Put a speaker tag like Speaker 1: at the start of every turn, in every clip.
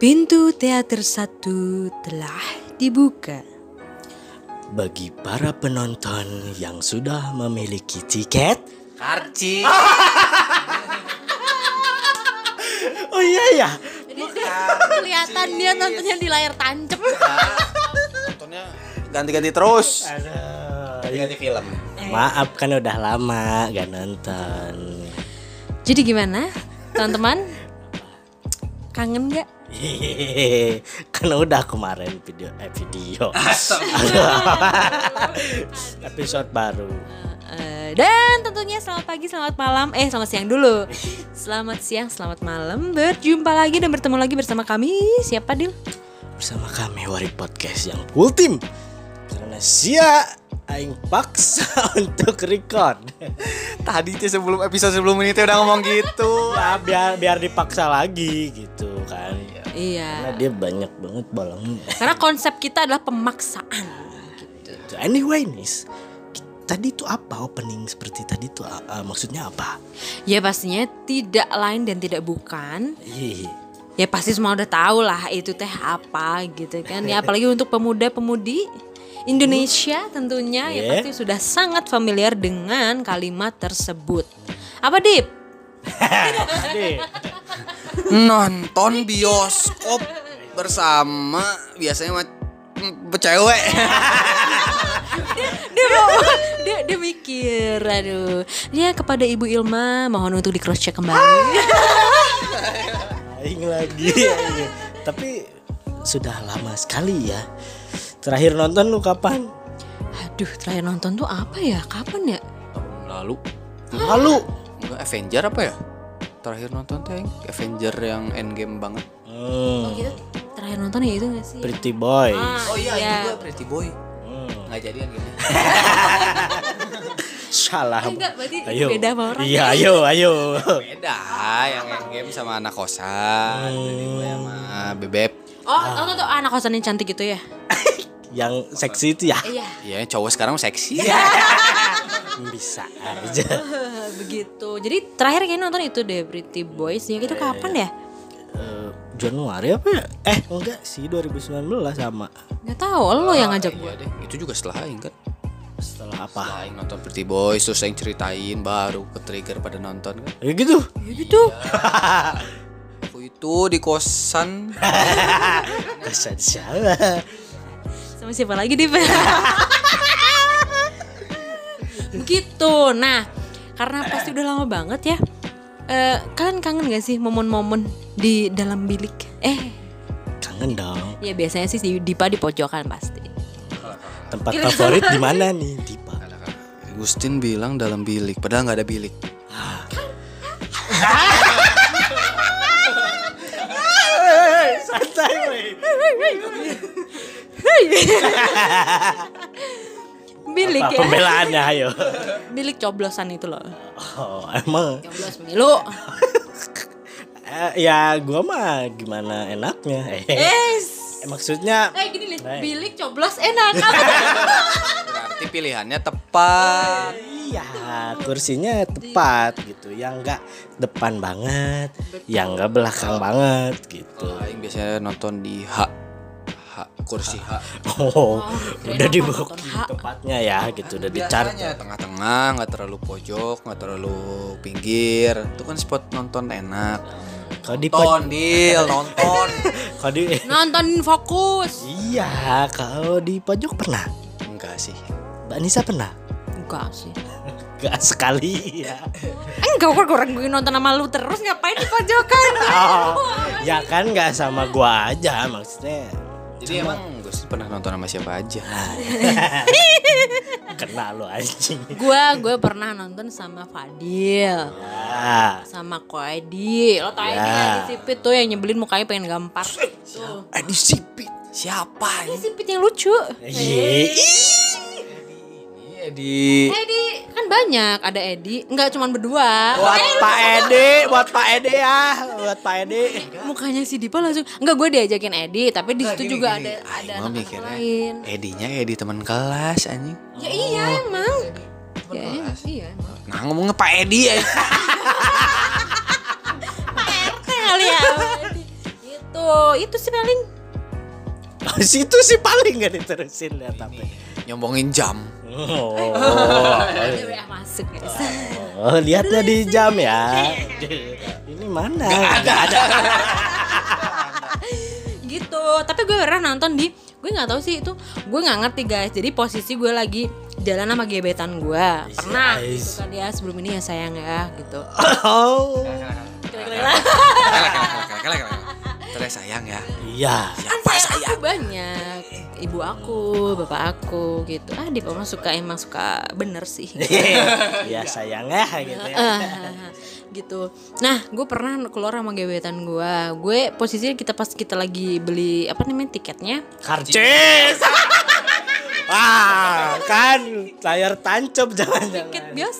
Speaker 1: Pintu teater satu telah dibuka.
Speaker 2: Bagi para penonton yang sudah memiliki tiket,
Speaker 3: Karci.
Speaker 2: oh iya ya,
Speaker 1: Jadi kelihatan dia nontonnya di layar tancap.
Speaker 3: Nontonnya ganti-ganti terus.
Speaker 2: Aduh,
Speaker 3: Ganti film.
Speaker 2: maaf kan udah lama gak nonton.
Speaker 1: Jadi gimana, teman-teman? Kangen nggak?
Speaker 2: Hehehe, kan udah kemarin video eh video episode baru
Speaker 1: Eh, dan tentunya selamat pagi, selamat malam, eh selamat siang dulu. Selamat siang, selamat malam. Berjumpa lagi dan bertemu lagi bersama kami. Siapa Dil?
Speaker 2: bersama kami Wari Podcast yang full team karena sia aing paksa untuk record
Speaker 3: Tadi tuh sebelum episode sebelum ini tuh udah ngomong gitu.
Speaker 2: ya biar biar dipaksa lagi gitu kan karena
Speaker 1: Iya.
Speaker 2: dia banyak banget bolongnya
Speaker 1: Karena konsep kita adalah pemaksaan.
Speaker 2: Gitu. anyway nis tadi itu apa opening seperti tadi itu uh, maksudnya apa
Speaker 1: Ya pastinya tidak lain dan tidak bukan.
Speaker 2: Ih,
Speaker 1: Ya pasti semua udah tahu lah itu teh apa gitu kan. Ya apalagi untuk pemuda-pemudi Indonesia tentunya ya
Speaker 2: Yeah.
Speaker 1: pasti sudah sangat familiar dengan kalimat tersebut. Apa Dip?
Speaker 3: Nonton bioskop bersama biasanya mah cewek.
Speaker 1: dia mau dia dia mikir aduh ya kepada ibu Ilma mohon untuk di cross check kembali
Speaker 2: Aing lagi aing. tapi sudah lama sekali ya terakhir nonton lu kapan
Speaker 1: aduh terakhir nonton tuh apa ya kapan ya
Speaker 3: Tahun lalu.
Speaker 2: lalu
Speaker 3: Enggak Avenger apa ya? Terakhir nonton tuh yang Avenger yang Endgame banget.
Speaker 2: hmm,
Speaker 1: oh gitu? Terakhir nonton ya itu gak sih?
Speaker 2: Pretty Boy
Speaker 1: Ah,
Speaker 3: Oh iya,
Speaker 1: iya.
Speaker 3: juga Pretty Boy.
Speaker 2: Hmm,
Speaker 3: Nggak jadian gitu.
Speaker 2: salah.
Speaker 1: Eh, enggak, berarti
Speaker 2: ayo.
Speaker 1: beda sama orang.
Speaker 2: iya ayo ayo.
Speaker 3: Beda, yang Endgame sama anak kosan, Pretty Boy sama Bebek.
Speaker 1: oh nonton tuh anak kosan yang cantik gitu ya?
Speaker 2: Yang seksi itu ya?
Speaker 1: Iya.
Speaker 3: Iya, cowok sekarang seksi.
Speaker 2: bisa aja
Speaker 1: begitu. Jadi terakhir kayaknya nonton itu deh Pretty Boys. Ya itu kapan ya?
Speaker 2: Eh, Januari apa ya? Eh enggak sih 2019 sama.
Speaker 1: Nggak tahu lo yang ngajak gue
Speaker 3: Iya deh, itu juga setelah Aing kan.
Speaker 2: setelah apa?
Speaker 3: Setelah Aing nonton Pretty Boys, terus Aing ceritain baru ke trigger pada nonton kan.
Speaker 2: ya gitu?
Speaker 1: Ya gitu.
Speaker 3: Aku itu di kosan.
Speaker 2: Kesan siapa?
Speaker 1: Sama siapa lagi di begitu. Nah karena pasti udah lama banget ya. Eh, kalian kangen gak sih momen-momen di dalam bilik? Eh.
Speaker 2: Kangen dong.
Speaker 1: Ya biasanya sih di Dipa di pojokan pasti.
Speaker 2: Tempat favorit di mana nih Dipa?
Speaker 3: Agustin bilang dalam bilik, padahal nggak ada bilik.
Speaker 2: santai
Speaker 1: bilik
Speaker 2: apa
Speaker 1: ya.
Speaker 2: pembelaannya? Ayo.
Speaker 1: Bilik coblosan itu loh.
Speaker 2: Oh emang.
Speaker 1: Coblos pemilu
Speaker 2: Eh, ya gua mah gimana enaknya. Eh,
Speaker 1: es
Speaker 2: eh, maksudnya
Speaker 1: eh gini nih. Bilik coblos enak.
Speaker 3: Berarti pilihannya tepat.
Speaker 2: iya kursinya tepat gitu. Yang enggak depan banget yang enggak belakang banget gitu.
Speaker 3: Kalau Aing biasanya nonton di H kursi H.
Speaker 2: oh
Speaker 1: kirain
Speaker 2: udah
Speaker 1: hak.
Speaker 2: tempatnya ya gitu udah dicari
Speaker 3: Biasanya tengah-tengah, nggak terlalu pojok, nggak terlalu pinggir. Itu kan spot nonton enak.
Speaker 2: kalau di
Speaker 3: Nonton, deal, nonton.
Speaker 2: kalau di
Speaker 1: nonton fokus
Speaker 2: iya kalau di pojok pernah
Speaker 3: Enggak sih.
Speaker 2: Mbak Nisa pernah
Speaker 1: enggak sih
Speaker 2: Gak sekali ya
Speaker 1: enggak kok orang gue nonton sama lu terus ngapain di pojokan
Speaker 2: oh, Ya kan gak sama gua aja maksudnya
Speaker 3: Jadi emang gue sih pernah nonton sama siapa aja.
Speaker 2: Kena lu anjing
Speaker 1: gue gue pernah nonton sama Fadil
Speaker 2: ya.
Speaker 1: sama Ko Edi lo tau Edi
Speaker 2: Ya.
Speaker 1: nggak? Edi Sipit tuh yang nyebelin mukanya pengen gampar tuh
Speaker 2: Eh disipit
Speaker 3: Siapa
Speaker 1: Edi
Speaker 3: ini?
Speaker 1: Sipit yang lucu
Speaker 2: Iya
Speaker 3: Iya di
Speaker 1: Edi kan banyak. Ada Edi. Nggak cuma berdua.
Speaker 2: Buat Pak Edi Buat Pak Edi ya. Buat Pak Edi.
Speaker 1: Mukanya si Dipa langsung. Nggak gue diajakin Edi tapi di situ juga ada ada
Speaker 3: mah
Speaker 1: anak-anak
Speaker 3: mikirnya.
Speaker 1: lain.
Speaker 3: Edinya Edi teman kelas anjing.
Speaker 1: ya iya emang. Ya, iya emang.
Speaker 3: Nah ngomongnya Pak Edi ya.
Speaker 1: RT kali ya Edi. gitu itu sih paling.
Speaker 2: Situ sih paling gak diterusin lihat apa
Speaker 3: Nyombongin jam.
Speaker 2: oh,
Speaker 1: ada masuk guys.
Speaker 2: Oh lihatnya di jam ya. Ini mana? Gak ada
Speaker 1: gitu. Tapi gue pernah nonton di gue nggak tahu sih itu. Gue nggak ngerti guys. Jadi posisi gue lagi jalan sama gebetan gue. Pernah.
Speaker 2: Yes.
Speaker 1: gitu kan ya sebelum ini ya sayang ya gitu.
Speaker 2: Oh
Speaker 3: Terus sayang ya.
Speaker 2: iya.
Speaker 1: Kan saya aku banyak. Ibu aku bapak aku gitu. Ah di mah suka emang suka bener sih.
Speaker 2: Ya sayang ya gitu ya.
Speaker 1: Gitu. Nah gue pernah keluar sama gebetan gue gue posisinya kita pas kita lagi beli apa namanya tiketnya.
Speaker 2: Karcis. Wah kan layar tancap jangan-jangan
Speaker 1: tiket
Speaker 2: Iya,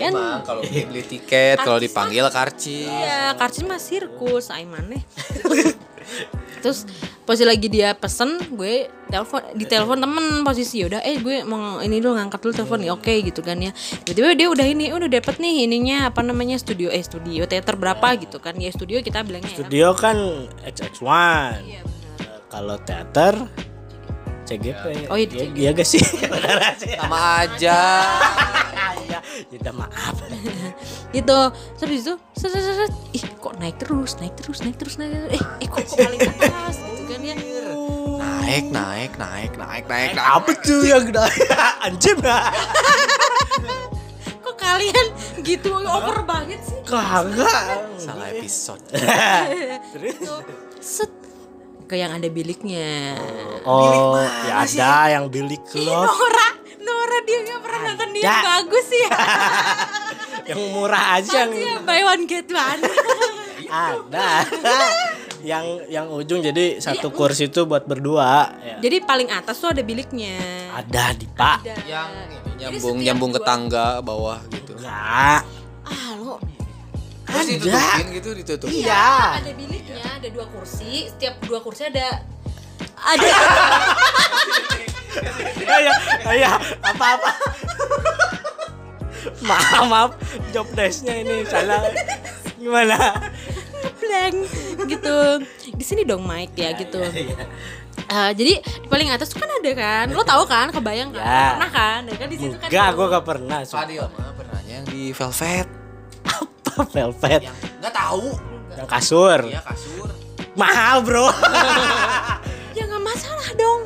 Speaker 1: kan
Speaker 3: Emang kalau beli tiket, kalau dipanggil karcis.
Speaker 1: Iya, karcis mah sirkus, Aimaneh. Terus posisi lagi dia pesen, gue telepon di telepon temen posisi udah eh gue mau ini dulu ngangkat dulu telepon nih oke gitu kan ya. Tiba-tiba dia udah ini udah dapet nih ininya apa namanya studio eh studio teater berapa gitu kan ya studio kita bilangnya ya.
Speaker 2: studio kan XX1
Speaker 1: Iya benar.
Speaker 2: kalau teater CGP
Speaker 1: Oh, iya,
Speaker 2: iya,
Speaker 1: CGP.
Speaker 2: iya gak sih.
Speaker 3: Sama aja.
Speaker 2: Iya, kita maaf
Speaker 1: gitu terus itu set, set, set, ih kok naik terus naik terus naik terus naik terus. eh eh kok, kok paling atas gitu kan ya
Speaker 3: Naik, naik, naik, naik, naik, naik.
Speaker 2: apa tuh yang gede anjing
Speaker 1: kok kalian gitu over banget sih
Speaker 2: kagak
Speaker 3: Salah episode.
Speaker 1: Gitu. set ke yang ada biliknya.
Speaker 2: Oh ya ada yang bilik klub
Speaker 1: Nora Nora dia nggak pernah nonton dia bagus sih. Ya
Speaker 2: yang murah aja yang
Speaker 1: ya, buy one get one.
Speaker 2: Ada. Yang yang ujung jadi satu kursi itu buat berdua. Ya.
Speaker 1: jadi paling atas tuh ada biliknya.
Speaker 2: Ada di pak.
Speaker 1: Ada.
Speaker 3: Yang nyambung nyambung ke tangga bawah gitu.
Speaker 2: enggak
Speaker 1: ah lo
Speaker 3: Terus
Speaker 2: Ada.
Speaker 3: ditutupin gitu ditutup.
Speaker 2: iya.
Speaker 1: Ada biliknya ada dua kursi. Setiap dua kursi ada ada.
Speaker 2: Kayak kayak apa apa maaf maaf. Job desknya ini salah. Gimana?
Speaker 1: Blank. Gitu. Di sini dong Mike ya gitu.
Speaker 2: Iya.
Speaker 1: Eh, jadi di paling atas tuh kan ada kan? Lo tahu kan? Kebayang kan?
Speaker 2: Ya.
Speaker 1: pernah kan? Ya kan di situ kan
Speaker 2: enggak gue gak pernah.
Speaker 3: Fadil mah pernahnya yang di velvet.
Speaker 2: Velvet
Speaker 3: Yang nggak tahu.
Speaker 2: yang kasur
Speaker 3: Iya kasur.
Speaker 2: mahal bro
Speaker 1: ya nggak masalah dong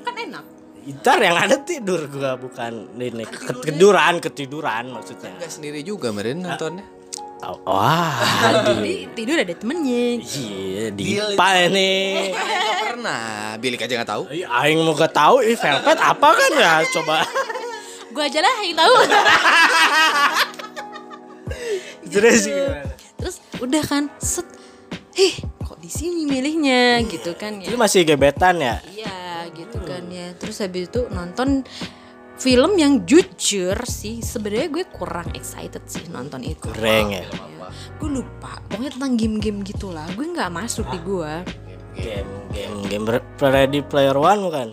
Speaker 1: kan enak
Speaker 2: Ntar yang ada tidur gua bukan ini ketiduran ketiduran maksudnya.
Speaker 3: Enggak sendiri juga meren nontonnya.
Speaker 2: Oh, Wah,
Speaker 1: jadi tidur ada temennya
Speaker 2: iya dipa ini.
Speaker 3: Nggak pernah. Bilik aja nggak tahu.
Speaker 2: Aing mau gak tahu ini velvet apa kan ya coba.
Speaker 1: gue aja lah yang tahu
Speaker 2: Terus gimana?
Speaker 1: terus udah kan set eh kok di sini milihnya? Gitu kan ya.
Speaker 2: Ini masih gebetan ya?
Speaker 1: iya gitu kan ya. Terus habis itu nonton film yang jujur sih. Sebenarnya gue kurang excited sih nonton itu.
Speaker 2: Goreng ya.
Speaker 1: gue lupa pokoknya tentang game-game gitulah. Gue nggak masuk di gue
Speaker 2: Game game game Ready Player One bukan?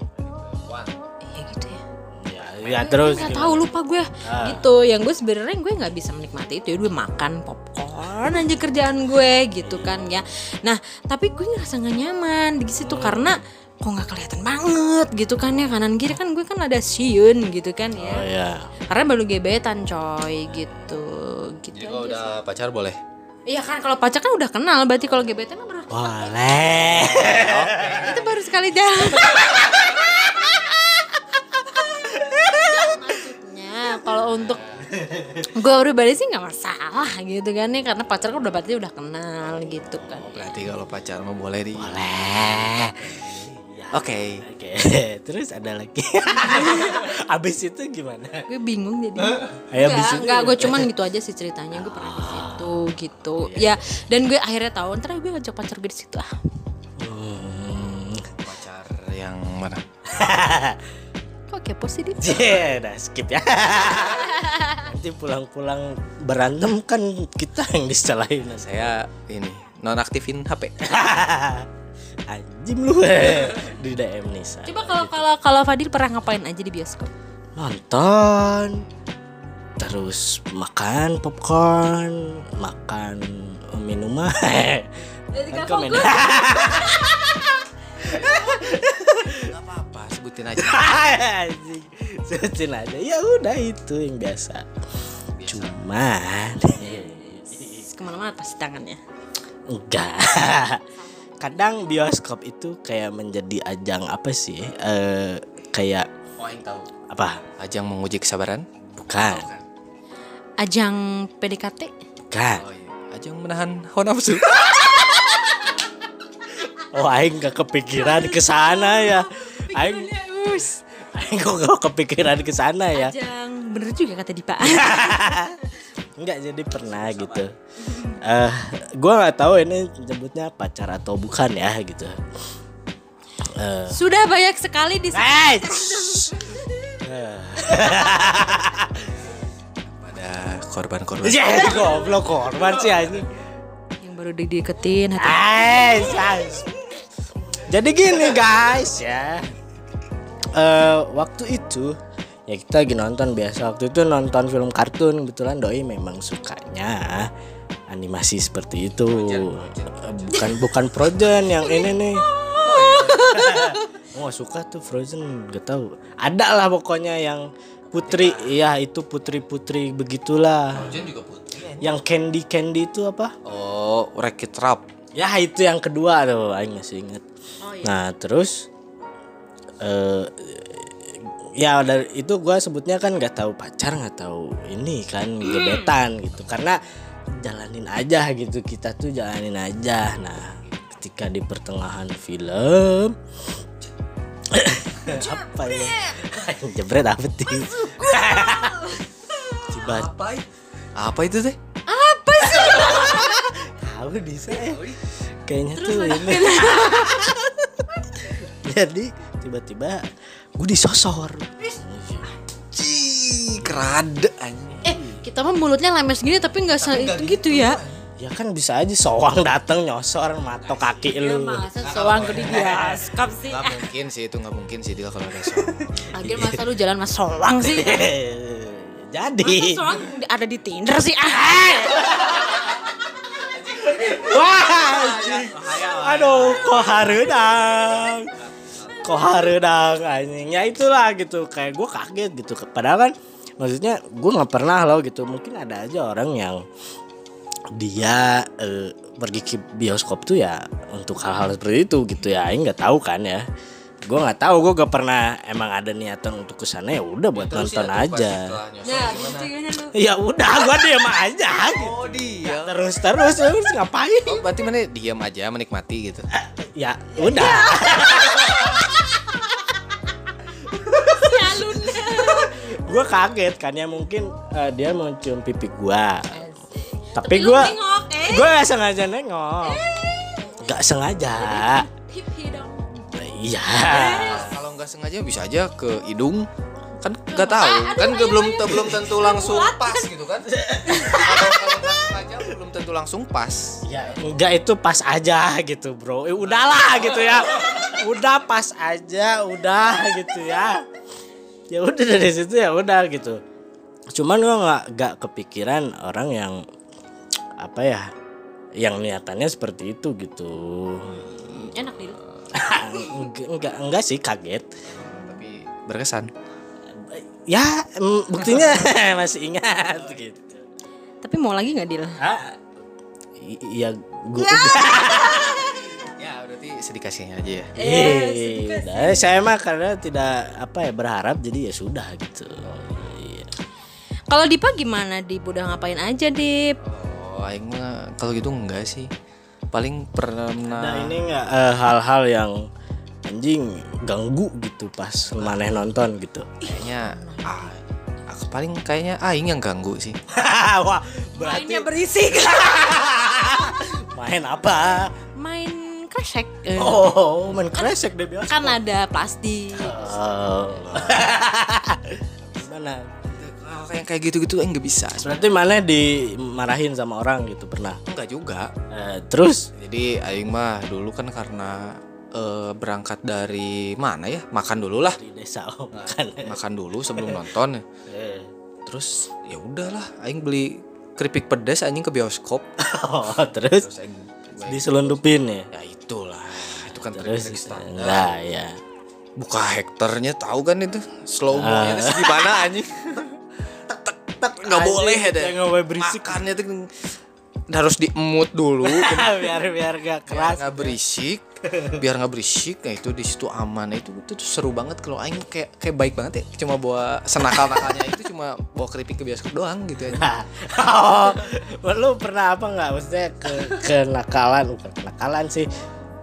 Speaker 1: Ya
Speaker 2: terus.
Speaker 1: nggak tahu lupa gue
Speaker 2: Ah.
Speaker 1: gitu yang gue sebenarnya gue nggak bisa menikmati itu ya gue makan popcorn aja kerjaan gue gitu kan ya nah tapi gue ngerasa nggak nyaman di situ karena kok nggak kelihatan banget gitu kan ya kanan kiri kan gue kan ada siun gitu kan
Speaker 2: Oh
Speaker 1: ya
Speaker 2: ya.
Speaker 1: karena baru gebetan coy gitu gitu
Speaker 3: Jadi kalau
Speaker 1: aja
Speaker 3: udah pacar boleh.
Speaker 1: Iya kan kalau pacar kan udah kenal berarti kalau gebetan kan baru
Speaker 2: Boleh.
Speaker 1: itu baru sekali jalan. kalau untuk gue pribadi sih nggak masalah gitu kan ya karena pacar kan udah berarti udah kenal gitu kan.
Speaker 3: Berarti kalau pacar mau boleh di.
Speaker 2: Boleh.
Speaker 3: Oke.
Speaker 2: Oke, terus ada lagi. Abis itu gimana?
Speaker 1: Gue bingung jadi.
Speaker 2: Ayo
Speaker 1: Enggak,
Speaker 2: abis itu.
Speaker 1: enggak, gue cuman gitu aja sih ceritanya gue pernah di situ gitu. Ya, dan gue akhirnya tahu ntar gue ngajak pacar gue di situ ah.
Speaker 2: Hmm.
Speaker 3: Pacar yang mana?
Speaker 1: Kepo sih dia?
Speaker 2: Cie, udah skip ya. Nanti pulang-pulang berantem kan kita yang disalahin.
Speaker 3: Saya ini nonaktifin HP.
Speaker 2: Anjim lu eh. di DM Nisa.
Speaker 1: Coba kalau kalau kalau Fadil pernah ngapain aja di bioskop?
Speaker 2: nonton terus makan popcorn makan minuman kan komen
Speaker 3: Gak apa-apa, sebutin aja.
Speaker 2: Sebutin aja ya udah itu yang biasa cuman
Speaker 1: Ke mana-mana pasti tangannya.
Speaker 2: enggak kadang bioskop itu kayak menjadi ajang apa sih eh kayak
Speaker 3: Oh, yang tahu.
Speaker 2: apa
Speaker 3: Ajang menguji kesabaran?
Speaker 2: bukan
Speaker 1: Ajang PDKT.
Speaker 2: bukan
Speaker 3: Oh iya. Ajang menahan hawa nafsu.
Speaker 2: oh aing gak kepikiran ke sana ya aing aing kok gak kepikiran ke sana ya
Speaker 1: Ajang bener juga kata Dipa.
Speaker 2: Enggak jadi pernah gitu. Eh, gua nggak tahu ini nyebutnya pacar atau bukan ya gitu. Eh,
Speaker 1: Sudah banyak sekali di
Speaker 2: shh.
Speaker 3: Pada korban-korban.
Speaker 2: Ya, goblok korban sih anjing.
Speaker 1: yang baru dideketin hati.
Speaker 2: Jadi gini guys ya. Eh, waktu itu ya kita lagi nonton biasa. Waktu itu nonton film kartun. Kebetulan doi memang sukanya animasi seperti itu. Bukan bukan Frozen yang ini nih. Oh suka tuh Frozen. Gak tahu. Ada lah pokoknya yang putri iya itu putri putri begitulah
Speaker 3: juga
Speaker 2: yang candy candy itu apa?
Speaker 3: Oh, Wreck-It Ralph.
Speaker 2: Ya itu yang kedua tuh, Aing masih inget. Nah terus, eh ya dari itu gue sebutnya kan nggak tahu pacar nggak tahu ini kan gebetan gitu. Karena jalanin aja gitu kita tuh jalanin aja. Nah ketika di pertengahan film apa ya? Jebret. Apa sih? Tiba
Speaker 3: Apa? Apa itu teh?
Speaker 2: tahu bisa ya kayaknya tuh ini jadi tiba-tiba gue disosor
Speaker 3: Cih, kerada anjing.
Speaker 1: Eh, kita mah mulutnya lemes gini tapi nggak se itu gitu ya.
Speaker 2: ya kan bisa aja soang datang nyosor matok kaki
Speaker 1: Ya
Speaker 2: lu
Speaker 1: masa soang ke di bioskop sih.
Speaker 3: Gak mungkin sih itu nggak mungkin sih dia kalau ada soal.
Speaker 1: Akhirnya masa lu jalan mas soang sih.
Speaker 2: jadi
Speaker 1: Masa soang ada di Tinder sih. Ah.
Speaker 2: wah aduh kok hareudang kok hareudang anjing. Ya itulah gitu. Kayak gue kaget gitu. Padahal kan maksudnya gue nggak pernah loh gitu. Mungkin ada aja orang yang dia eh, pergi ke bioskop tuh ya untuk hal-hal seperti itu gitu ya. Aing nggak tahu kan ya. Gue nggak tahu. Gue gak pernah emang ada niatan untuk ke sana ya udah buat nonton aja.
Speaker 1: Ya, gitu ya lu.
Speaker 2: ya udah gue diam aja gitu.
Speaker 3: Oh dia.
Speaker 2: terus terus terus ngapain?
Speaker 3: Oh, berarti mana diam aja menikmati gitu.
Speaker 2: ya udah gue kaget kan ya mungkin eh, dia mau cium pipi gue tapi gue
Speaker 1: eh.
Speaker 2: gue gak sengaja nengok. Gak sengaja. Iya.
Speaker 3: Kalau nggak sengaja bisa aja ke hidung. Kan nggak tahu. kan nggak belum belum tentu langsung pas gitu kan. Kalau belum tentu langsung pas.
Speaker 2: Ya enggak itu pas aja gitu bro. Eh, udahlah gitu ya. Udah pas aja udah gitu ya ya udah dari situ ya udah gitu. Cuman gue nggak nggak kepikiran orang yang apa ya yang niatannya seperti itu gitu.
Speaker 1: Enak nih.
Speaker 2: enggak, enggak enggak sih kaget.
Speaker 3: Tapi berkesan.
Speaker 2: Ya buktinya masih ingat gitu.
Speaker 1: Tapi mau lagi nggak Dil?
Speaker 2: ah i- iya gue
Speaker 3: ya berarti sedikasihnya aja ya
Speaker 2: Iya, udah. saya mah karena tidak apa ya berharap jadi ya sudah gitu. Iya.
Speaker 1: Kalau Dipa gimana Dip? Udah ngapain aja Dip?
Speaker 3: oh aing mah kalau gitu enggak sih paling pernah
Speaker 2: Nah ini nggak eh, hal-hal yang anjing ganggu gitu pas maneh nonton gitu.
Speaker 3: kayaknya ah, aku paling kayaknya aing yang ganggu sih
Speaker 2: Wah berarti
Speaker 1: Mainnya berisik.
Speaker 2: main apa?
Speaker 1: Main kresek. Eh,
Speaker 2: Oh main kresek deh biasa.
Speaker 1: Kan ada plastik.
Speaker 2: Oh. Gimana?
Speaker 3: kalau kayak kayak gitu-gitu aing nggak bisa
Speaker 2: Berarti mana dimarahin sama orang gitu pernah?
Speaker 3: enggak juga
Speaker 2: Eh, terus?
Speaker 3: Jadi aing mah dulu kan karena eh, berangkat dari mana ya? Makan dulu lah.
Speaker 2: Di desa oh, bukan.
Speaker 3: Makan dulu sebelum nonton.
Speaker 2: Eh.
Speaker 3: terus ya udahlah aing beli keripik pedas anjing ke bioskop
Speaker 2: oh, terus
Speaker 3: terus aing
Speaker 2: diselundupin ya
Speaker 3: ya itulah itu kan
Speaker 2: terus
Speaker 3: standar.
Speaker 2: enggak ya.
Speaker 3: Buka hektarnya tahu kan itu? Slow mo nya itu gimana anjing? Tek tek tek nggak boleh ada
Speaker 2: yang nggak boleh berisik.
Speaker 3: makannya tuh harus diemut dulu.
Speaker 2: Biar biar gak
Speaker 3: biar
Speaker 2: keras.
Speaker 3: nggak berisik. Biar nggak berisik nah itu di situ aman. Itu itu tuh seru banget kalau aing kayak kayak baik banget ya. Cuma bawa senakal nakalnya itu cuma bawa keripik ke bioskop doang gitu aja.
Speaker 2: Oh, lu pernah apa nggak? Maksudnya ke kenakalan bukan kenakalan sih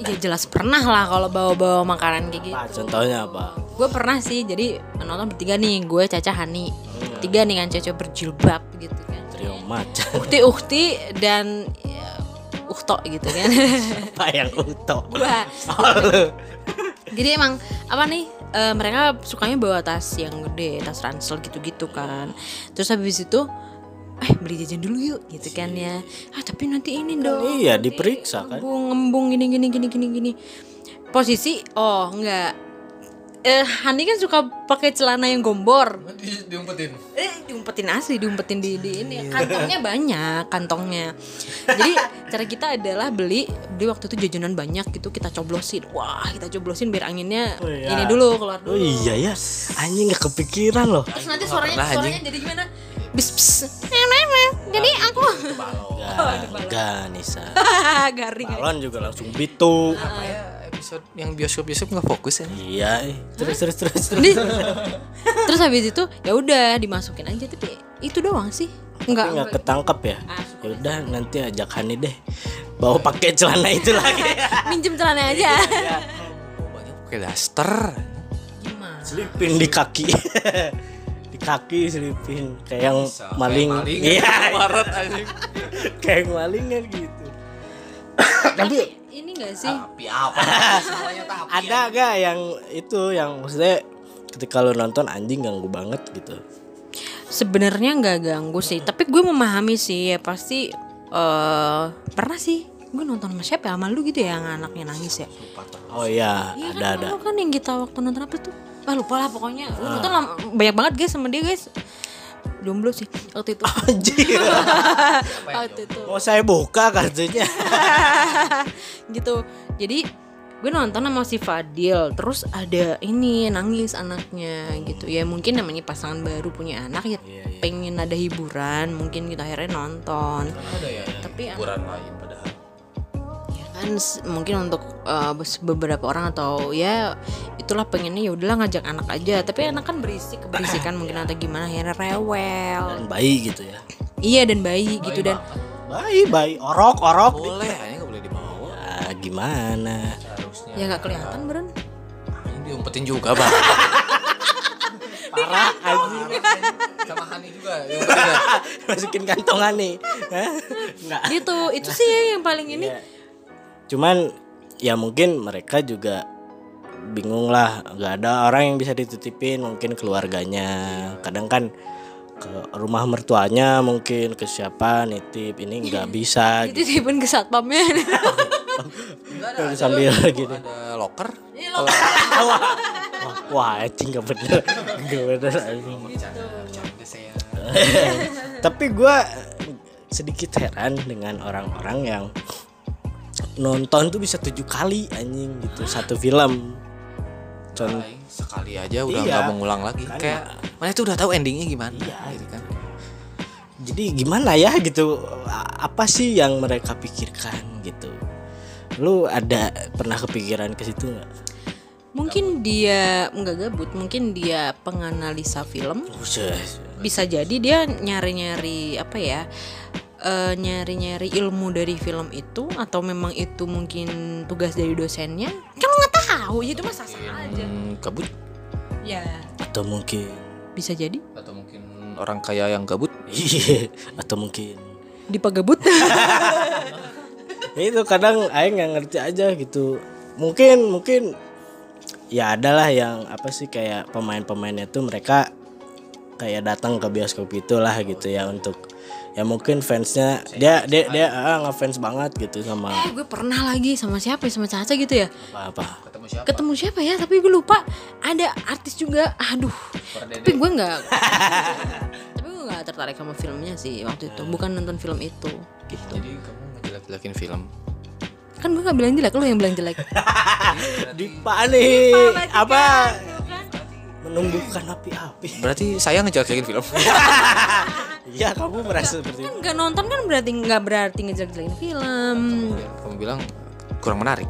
Speaker 1: Ya jelas pernah lah kalau bawa-bawa makanan kayak gitu.
Speaker 2: Pak, contohnya apa
Speaker 1: Gue pernah sih, jadi nonton bertiga nih, gue Caca Hani. Tiga nih kan Caca berjilbab gitu kan.
Speaker 2: trio macan
Speaker 1: Ukti Ukti dan ya, Ukto gitu kan.
Speaker 2: apa yang oh, lu.
Speaker 1: Jadi emang apa nih? eh, mereka sukanya bawa tas yang gede, tas ransel gitu-gitu kan. Terus habis itu eh beli jajan dulu yuk gitu kan ya. Ah tapi nanti ini dong.
Speaker 2: iya diperiksa kan.
Speaker 1: ngembung ngembung gini gini gini gini gini. Posisi oh enggak. Eh Hani kan suka pakai celana yang gombor.
Speaker 3: Di, diumpetin.
Speaker 1: Eh diumpetin asli diumpetin di, di ini. Kantongnya banyak kantongnya. Jadi cara kita adalah beli beli waktu itu jajanan banyak gitu kita coblosin. Wah kita coblosin biar anginnya
Speaker 2: Oh iya.
Speaker 1: ini dulu keluar
Speaker 2: oh
Speaker 1: dulu.
Speaker 2: iya ya anjing nggak kepikiran loh.
Speaker 1: Terus nanti suaranya suaranya jadi gimana bis bis jadi aku
Speaker 2: enggak enggak Nisa.
Speaker 1: Garing
Speaker 2: balon juga langsung bitu.
Speaker 3: Apa ya episode yang bioskop bioskop nggak fokus ya?
Speaker 2: Iya eh. terus terus terus terus.
Speaker 1: Di- terus habis itu ya udah dimasukin aja tapi itu doang sih.
Speaker 2: Nggak
Speaker 1: enggak
Speaker 2: ketangkep ya?
Speaker 1: Ah,
Speaker 2: ya udah nanti ajak Hani deh bawa pakai celana itu lagi.
Speaker 1: Minjem celana aja.
Speaker 3: Banyak pakai daster.
Speaker 1: Gimana?
Speaker 2: Selipin di kaki kaki selipin kayak yang
Speaker 3: Bisa,
Speaker 2: maling. iya.
Speaker 3: Anjing.
Speaker 2: Kayak yang malingnya gitu. Tapi
Speaker 1: ini enggak sih?
Speaker 3: Tapi apa tapi
Speaker 2: ada gak yang itu yang maksudnya ketika lu nonton anjing ganggu banget gitu?
Speaker 1: Sebenarnya nggak ganggu sih tapi gue memahami sih ya pasti eh pernah sih gue nonton sama siapa ya? Sama lu gitu ya yang anaknya nangis ya?
Speaker 2: Oh iya
Speaker 1: Iya
Speaker 2: ada
Speaker 1: kan
Speaker 2: ada.
Speaker 1: lu kan yang kita waktu nonton apa tuh ah lupa lah pokoknya. Lu nonton banyak banget guys sama dia guys. Jomblo sih waktu itu.
Speaker 2: Anjing
Speaker 1: waktu itu.
Speaker 2: Mau saya buka kartunya.
Speaker 1: Gitu. Jadi gue nonton sama si Fadil. Terus ada ini nangis anaknya gitu. Ya mungkin namanya pasangan baru punya anak ya. Pengen ada hiburan mungkin kita akhirnya nonton.
Speaker 3: Ada ya
Speaker 1: tapi
Speaker 3: hiburan lain padahal
Speaker 1: kan s- mungkin untuk uh, beberapa orang atau ya itulah pengennya ya udahlah ngajak anak aja. Tapi anak kan berisik keberisikan mungkin atau gimana akhirnya rewel.
Speaker 2: Dan bayi gitu ya?
Speaker 1: Iya dan bayi gitu dan
Speaker 2: bayi bayi. Orok orok.
Speaker 3: Boleh hanya nggak boleh dibawa.
Speaker 2: Ya, gimana?
Speaker 3: Harusnya.
Speaker 1: Ya nggak kelihatan beren.
Speaker 3: Ini diumpetin juga bang.
Speaker 2: Parah anjing.
Speaker 3: Sama Hani juga ya.
Speaker 2: masukin kantongan nih. Hah? nggak.
Speaker 1: gitu itu sih yang paling ini.
Speaker 2: Iya. Cuman ya mungkin mereka juga bingung lah. Nggak ada orang yang bisa dititipin mungkin keluarganya. Kadang kan ke rumah mertuanya mungkin ke siapa nitip ini nggak bisa
Speaker 1: itu tipen ke satpamnya.
Speaker 2: Gitu. sambil gini.
Speaker 3: Ada locker.
Speaker 2: Wah, wah anjing nggak bener. Nggak bener
Speaker 3: saya
Speaker 2: tapi gue sedikit heran dengan orang-orang yang nonton tuh bisa tujuh kali anjing gitu. Satu film. Con-
Speaker 3: sekali aja udah
Speaker 2: Iya.
Speaker 3: nggak mengulang lagi.
Speaker 2: Kan.
Speaker 3: kayak mana itu udah tahu endingnya gimana
Speaker 2: Iya.
Speaker 3: gitu kan.
Speaker 2: Jadi gimana ya gitu. A- apa sih yang mereka pikirkan gitu. Lu ada pernah kepikiran ke situ nggak?
Speaker 1: Mungkin dia nggak gabut mungkin dia penganalisa film. Bisa jadi dia nyari-nyari apa ya eh, nyari-nyari ilmu dari film itu atau memang itu mungkin tugas dari dosennya? Kan lo nggak tahu ya itu mah sah aja.
Speaker 3: Hmm, kabut
Speaker 1: ya.
Speaker 2: Atau mungkin
Speaker 1: bisa jadi.
Speaker 3: Atau mungkin orang kaya yang gabut.
Speaker 2: Iya. Atau mungkin
Speaker 1: dipagabut
Speaker 2: itu kadang Aing nggak ngerti aja gitu. Mungkin mungkin ya adalah yang apa sih kayak pemain-pemainnya tuh mereka kayak datang ke bioskop itulah gitu ya untuk ya mungkin fansnya dia dia dia ah, ngefans banget gitu sama
Speaker 1: eh gue pernah lagi sama siapa ya? Sama Caca gitu ya?
Speaker 2: Apa? Apa
Speaker 3: ketemu siapa?
Speaker 1: Ketemu siapa ya? Tapi gue lupa. Ada artis juga. Aduh. Tapi gue nggak tapi gue nggak tertarik sama filmnya sih waktu itu. Bukan nonton film itu. Gitu.
Speaker 3: Jadi kamu ngejelek-jelekin film.
Speaker 1: kan gue gak bilang jelek lu yang bilang jelek.
Speaker 2: Dipa nih. Apa menumbuhkan api-api.
Speaker 3: Berarti saya ngejelek-jelekin film.
Speaker 2: Iya kamu merasa seperti
Speaker 1: kan
Speaker 2: itu.
Speaker 1: nggak nonton kan berarti nggak berarti ngejelek-jelekin film
Speaker 3: kamu bilang kurang menarik.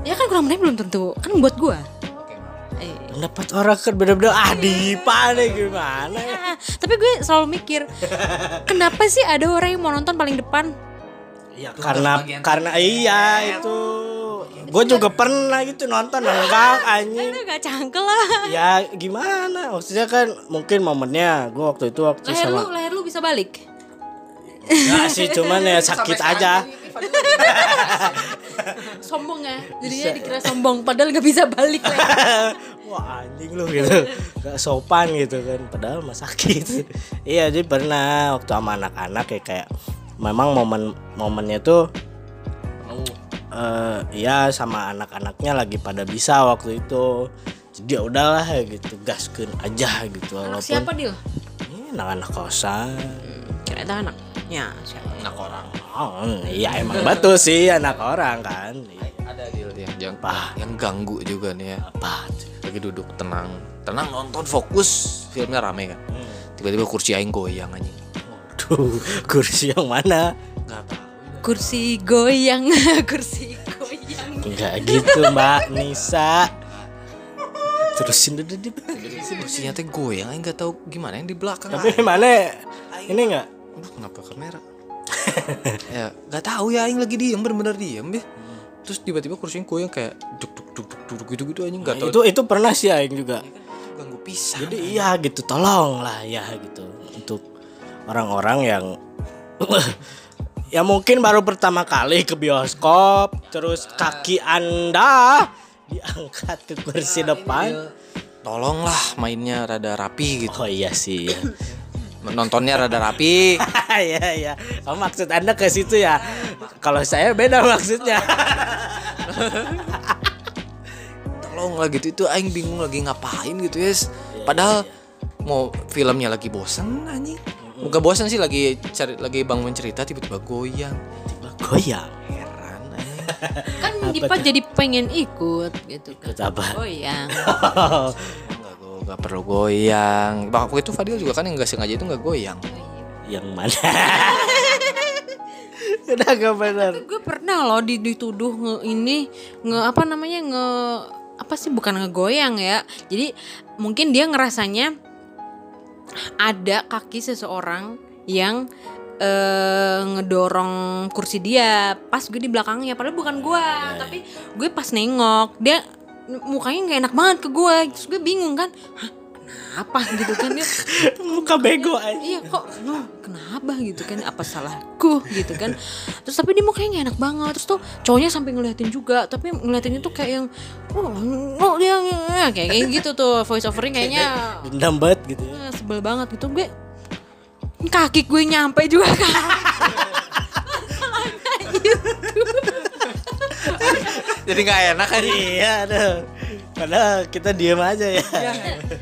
Speaker 1: ya kan kurang menarik belum tentu kan buat gue eh,
Speaker 2: Pendapat orang kan bener-bener ah Dipa nih gimana ya?
Speaker 1: ah, tapi gue selalu mikir kenapa sih ada orang yang mau nonton paling depan
Speaker 2: Ya karena karena iya itu. Gue juga pernah gitu nonton enggak anjing.
Speaker 1: Gak cangkel lah
Speaker 2: Ya gimana? Maksudnya kan mungkin momennya gue waktu itu waktu
Speaker 1: leher lu
Speaker 2: sama
Speaker 1: leher lu bisa balik
Speaker 2: Enggak sih cuman ya sakit aja.
Speaker 1: sombong ya jadinya dikira sombong padahal nggak bisa balik leher.
Speaker 2: Wah anjing lu gitu Gak sopan gitu kan Padahal mah sakit Iya jadi pernah Waktu sama anak-anak ya kayak Memang momen momennya tuh eh ya sama anak-anaknya lagi pada bisa waktu itu jadi ya udahlah ya gitu gaskeun aja gitu
Speaker 1: anak
Speaker 2: walaupun
Speaker 1: siapa dia
Speaker 2: ini anak-anak kosan
Speaker 1: kira itu anaknya siapa
Speaker 3: Anak orang.
Speaker 2: oh, iya emang betul sih anak orang kan Iya,
Speaker 3: Ada deal yang yang,
Speaker 2: Apa?
Speaker 3: yang ganggu juga nih ya.
Speaker 2: apa?
Speaker 3: Lagi duduk tenang, tenang nonton fokus filmnya rame kan. Tiba-tiba kursi aing goyang anjing.
Speaker 2: Duh, kursi yang mana
Speaker 3: Enggak tahu.
Speaker 1: Kursi goyang kursi goyang.
Speaker 2: Enggak gitu Mbak Nisa. Terusin dulu deh
Speaker 3: Kursinya teh goyang, aing nggak tahu gimana yang di belakang.
Speaker 2: Tapi mana? Ini enggak
Speaker 3: Aduh, kenapa kamera? ya nggak tahu ya aing lagi diem bener-bener diem deh terus tiba-tiba kursinya goyang kayak duk duk duk duk duk gitu gitu anjing nggak tahu.
Speaker 2: itu itu pernah sih aing juga.
Speaker 3: Ganggu pisah
Speaker 2: jadi iya gitu tolong lah ya gitu. Untuk orang-orang yang ya mungkin baru pertama kali ke bioskop terus kaki anda diangkat ke kursi depan
Speaker 3: tolonglah mainnya rada rapi gitu
Speaker 2: oh iya sih ya.
Speaker 3: nontonnya rada rapi
Speaker 2: Iya iya. Oh, maksud Anda ke situ ya. Kalau saya beda maksudnya.
Speaker 3: tolonglah gitu itu aing bingung lagi ngapain gitu yes padahal mau filmnya lagi bosen anjing Bukan bosan sih lagi cari lagi bangun cerita tiba-tiba goyang.
Speaker 2: Tiba goyang.
Speaker 3: heran anjing
Speaker 1: kan Dipa jadi pengen ikut gitu kan.
Speaker 2: Ikut apa?
Speaker 1: goyang.
Speaker 3: Nggak perlu goyang. Waktu itu Fadil juga kan yang nggak sengaja itu nggak goyang.
Speaker 2: Yang mana? Udah gak bener.
Speaker 1: gue pernah loh di- dituduh nge ini nge apa namanya nge apa sih bukan ngegoyang ya. Jadi mungkin dia ngerasanya ada kaki seseorang yang eh, ngedorong kursi dia. Pas gue di belakangnya padahal bukan gue tapi gue pas nengok dia mukanya nggak enak banget ke gue. Terus gue bingung kan Hah, kenapa gitu kan dia
Speaker 2: Muka bego aja.
Speaker 1: iya kok no, kenapa gitu kan? Apa salahku? gitu kan. Terus tapi dia mukanya nggak enak banget. Terus tuh cowoknya sampai ngeliatin juga tapi ngeliatinnya tuh kayak yang oh, oh dia kayak kayak gitu tuh voice overing kayaknya.
Speaker 2: Dendam banget gitu ya.
Speaker 1: eh, sebel banget gitu. Gue kaki gue nyampe juga kan
Speaker 3: jadi nggak enak kan?
Speaker 2: Iya aduh. Padahal kita diem aja ya.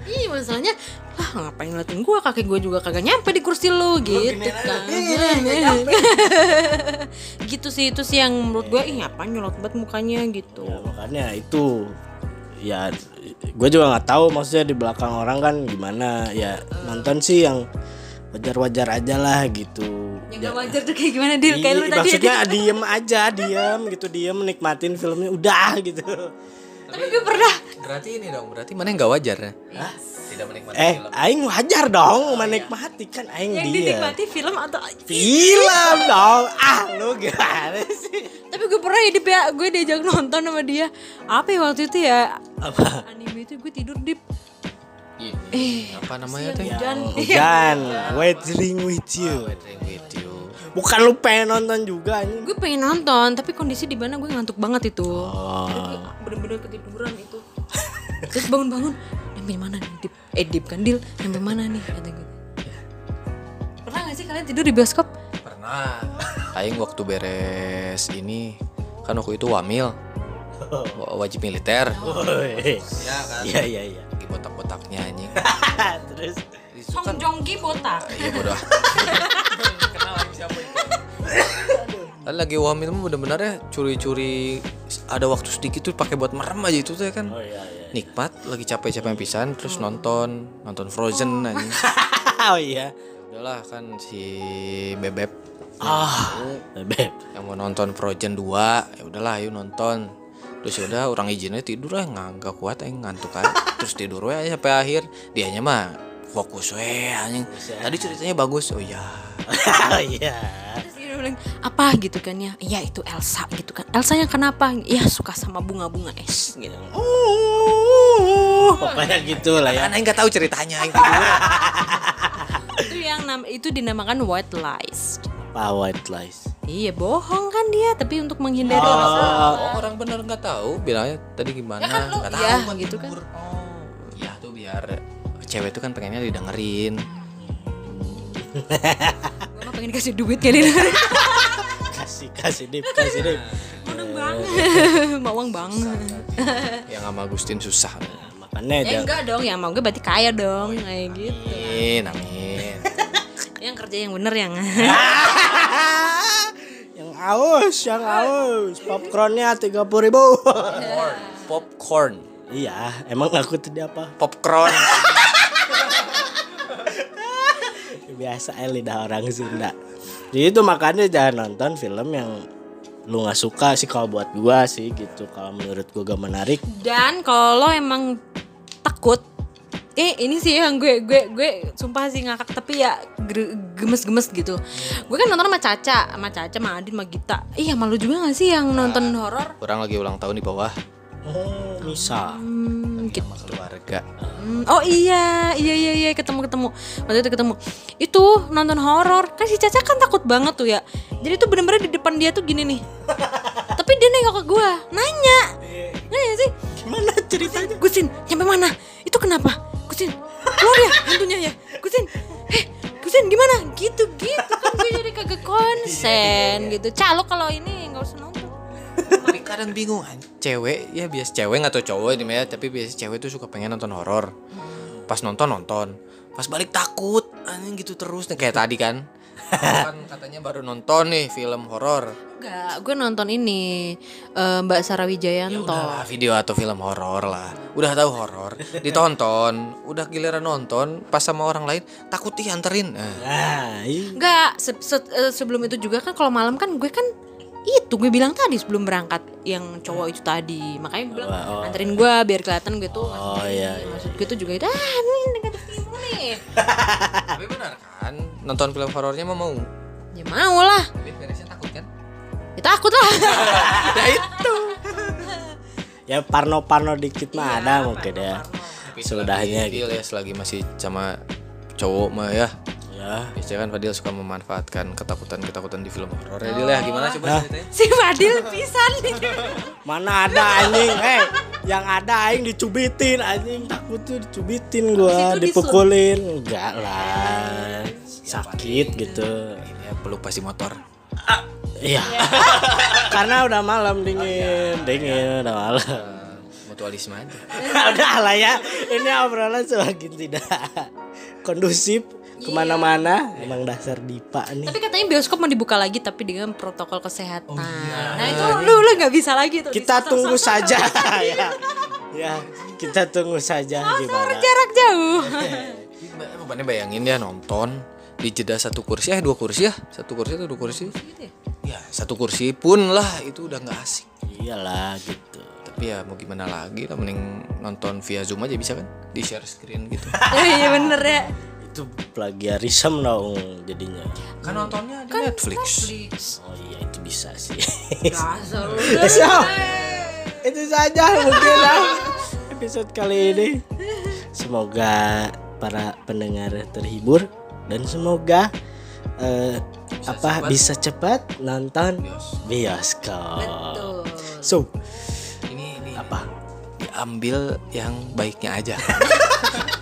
Speaker 1: Iya. Masalahnya lah ngapain ngeliatin gue kaki gue juga kagak nyampe di kursi lu gitu kan. Gitu sih itu sih yang menurut gue ih ngapain nyolot banget mukanya gitu.
Speaker 2: Ya, makanya itu ya gue juga nggak tahu maksudnya di belakang orang kan gimana. Ya nonton sih yang wajar-wajar aja lah gitu.
Speaker 1: Yang gak wajar tuh kayak gimana Dil? Kayak lu tadi.
Speaker 2: maksudnya diem aja diem gitu diem menikmatin filmnya udah gitu
Speaker 1: tapi gue pernah.
Speaker 3: berarti ini dong berarti mana yang nggak wajar ya? Tidak menikmati
Speaker 2: eh aing wajar dong menikmati kan aing
Speaker 1: yang
Speaker 2: dia
Speaker 1: dinikmati film atau
Speaker 2: film dong. Ah lu gimana sih?
Speaker 1: Tapi gue pernah ya Dip ya gue diajak nonton sama dia. Apa ya waktu itu ya?
Speaker 2: Apa?
Speaker 1: Anime itu gue tidur Dip.
Speaker 3: Ini apa namanya tuh?
Speaker 1: Hujan.
Speaker 2: Hujan waiting with you.
Speaker 3: Waiting with you.
Speaker 2: Bukan lu pengen nonton juga anjing.
Speaker 1: Gue pengen nonton tapi kondisi di mana gue ngantuk banget itu.
Speaker 2: Oh.
Speaker 1: Gue bener-bener ketiduran itu. Terus bangun-bangun nyampe mana nih? Dip eh Dip kan Dil nyampe mana nih? Kata gue. Pernah gak sih kalian tidur di bioskop?
Speaker 3: Pernah. Aing waktu beres ini kan waktu itu wamil. Wa- wajib militer.
Speaker 2: Woi.
Speaker 3: ya kan?
Speaker 2: Iya iya iya
Speaker 3: lagi botak-botaknya anjing.
Speaker 2: Terus?
Speaker 1: Song Joong Ki botak.
Speaker 3: Iya bodoh. Siapa itu? Kan lagi wam itu bener-bener ya curi-curi ada waktu sedikit tuh pakai buat merem aja itu tuh ya kan.
Speaker 2: Oh iya iya.
Speaker 3: Nikmat lagi capek-capek pisan terus nonton nonton Frozen anjing.
Speaker 2: oh iya.
Speaker 3: Udahlah kan si Bebek
Speaker 2: Ah, beb.
Speaker 3: yang mau nonton Frozen 2 ya udahlah ayo nonton terus ya udah orang izinnya tidur lah nggak nggak kuat aja ngantuk aja terus tidur aja sampai akhir dianya mah fokus we anjing tadi ceritanya bagus oh iya
Speaker 2: oh iya.
Speaker 1: Terus dia bilang apa gitu kan ya? Iya itu Elsa gitu kan. Elsa yang kenapa? Ya suka sama bunga-bunga es gitu.
Speaker 2: Uh, pokoknya gitu lah ya.
Speaker 3: kan aing nggak tahu ceritanya aing tidur
Speaker 1: itu yang nam itu dinamakan white lies.
Speaker 2: Apa white lies?
Speaker 1: Iya bohong kan dia, tapi untuk menghindari orang.
Speaker 3: oh, orang bener nggak tahu bilangnya tadi gimana
Speaker 1: Ya kan lu-
Speaker 3: nggak
Speaker 1: ya,
Speaker 3: tahu
Speaker 1: gitu kan.
Speaker 3: oh ya tuh biar cewek tuh kan pengennya didengerin
Speaker 1: Gue pengen kasih duit kali
Speaker 2: Kasih kasih dip, kasih dip.
Speaker 1: Mau uang bang.
Speaker 3: yang sama Agustin susah
Speaker 2: Makanya
Speaker 1: Ya enggak dong, yang mau gue berarti kaya dong kayak gitu.
Speaker 3: amin amin
Speaker 1: Yang kerja yang bener yang.
Speaker 2: yang aus, yang aus. Popcornnya tiga puluh ribu.
Speaker 3: popcorn
Speaker 2: iya, emang aku tadi apa?
Speaker 3: popcorn
Speaker 2: Biasa ya lidah orang Sunda. Jadi itu makanya jangan nonton film yang lu nggak suka sih kalau buat gua sih gitu. Kalau menurut gua gak menarik.
Speaker 1: Dan kalau emang takut Eh ini sih yang gue gue gue sumpah sih ngakak tapi ya gemes-gemes gitu. Gue kan nonton sama Caca, sama Caca, sama Adin, sama Gita. Iya malu juga gak sih yang nonton horor?
Speaker 3: orang lagi ulang tahun di bawah
Speaker 2: Oh, bisa.
Speaker 1: Hmm, gitu.
Speaker 3: sama keluarga
Speaker 1: Hmm, oh iya, iya iya iya ketemu ketemu. Waktu itu ketemu. Itu nonton horor. Kan si Caca kan takut banget tuh ya. Jadi tuh bener-bener di depan dia tuh gini nih. Tapi dia nengok ke gua, nanya. Nanya sih,
Speaker 2: Gimana ceritanya?
Speaker 1: Gusin, nyampe mana? Itu kenapa? Gusin, keluar ya hantunya ya. Gusin, eh, Gusin gimana? Gitu gitu kan gue jadi kagak konsen gitu. Calo kalau ini nggak usah nonton.
Speaker 3: Tapi kadang bingung an cewek ya biasa cewek nggak tau cowok ini ya tapi biasa cewek tuh suka pengen nonton horor. Pas nonton nonton. Pas balik takut anjing gitu terus nih kayak tadi kan. Kan katanya baru nonton nih film horor.
Speaker 1: Enggak, gue nonton ini eh, Mbak Sarah Wijayanto.
Speaker 3: Udahlah, video atau film horor lah. Udah tahu horor ditonton udah giliran nonton pas sama orang lain takut dianterin.
Speaker 1: Enggak, se- se- eh, sebelum itu juga kan kalau malam kan gue kan itu gue bilang tadi sebelum berangkat yang cowok itu tadi makanya gue bilang
Speaker 2: Oh.
Speaker 1: anterin gue biar kelihatan gue tuh
Speaker 2: Oh iya. iya.
Speaker 1: maksud gue tuh juga itu ah ini negatif nih
Speaker 3: tapi benar kan nonton film horornya mah mau
Speaker 1: ya mau lah
Speaker 3: tapi beresnya takut kan
Speaker 1: ya takut lah
Speaker 3: ya itu
Speaker 2: Ya parno-parno dikit mah ada mungkin ya. Sudahnya gitu.
Speaker 3: ya selagi masih sama cowok mah ya
Speaker 2: Ya.
Speaker 3: biasanya kan Fadil suka memanfaatkan ketakutan-ketakutan di film horor ya Dil ya. Gimana coba ceritanya?
Speaker 1: Si Fadil pisan nih.
Speaker 2: Mana ada anjing, eh yang ada aing dicubitin anjing. Takut tuh dicubitin gua, dipukulin. Enggak lah. Sakit gitu.
Speaker 3: ini ya peluk pasti motor.
Speaker 2: Iya. Karena udah malam dingin, dingin udah malam.
Speaker 3: Eh, mutualisme aja.
Speaker 2: Udah lah ya, ini obrolan semakin tidak kondusif ke mana-mana. Emang dasar Dipa nih.
Speaker 1: tapi katanya bioskop mau dibuka lagi tapi dengan protokol kesehatan. Nah itu lu lu nggak bisa lagi tuh
Speaker 2: Kita
Speaker 1: disasar-
Speaker 2: tunggu saja ya. Ya, kita tunggu saja gimana.
Speaker 1: jarak jauh.
Speaker 3: Bebannya bayangin ya nonton di jeda satu kursi eh dua kursi ya? Satu kursi atau dua kursi? Ya satu kursi pun lah itu udah nggak asik.
Speaker 2: Iyalah gitu.
Speaker 3: tapi ya mau gimana lagi lah mending nonton via zoom aja bisa kan? Di share screen gitu.
Speaker 1: Iya bener ya
Speaker 2: Itu plagiarism dong jadinya.
Speaker 3: kan nontonnya di Netflix
Speaker 2: Oh iya itu bisa sih.
Speaker 1: Dasar lu.
Speaker 2: So, itu saja mungkin lah episode kali ini. Semoga para pendengar terhibur dan semoga eh, apa bisa cepat nonton bioskop.
Speaker 1: Tuh.
Speaker 2: So,
Speaker 3: ini ini
Speaker 2: apa?
Speaker 3: diambil yang baiknya aja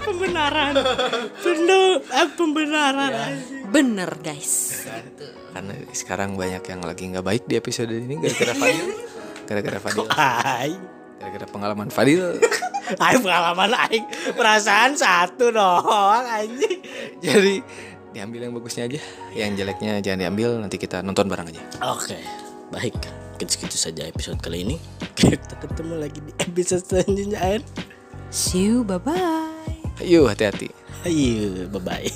Speaker 2: Pembenaran. Benar, eh, pembenaran.
Speaker 1: bener guys
Speaker 3: karena sekarang banyak yang lagi nggak baik di episode ini gara-gara Fadil gara-gara Fadil
Speaker 2: Hai.
Speaker 3: gara-gara pengalaman Fadil
Speaker 2: Aing pengalaman aing perasaan satu doang anjing.
Speaker 3: Jadi diambil yang bagusnya aja, yang jeleknya jangan diambil. Nanti kita nonton bareng aja.
Speaker 2: Oke, baik. Mungkin segitu saja episode kali ini. Kita ketemu lagi di episode selanjutnya, Ain.
Speaker 1: See you, bye bye.
Speaker 3: Yuk hati-hati.
Speaker 2: Ayo, bye bye.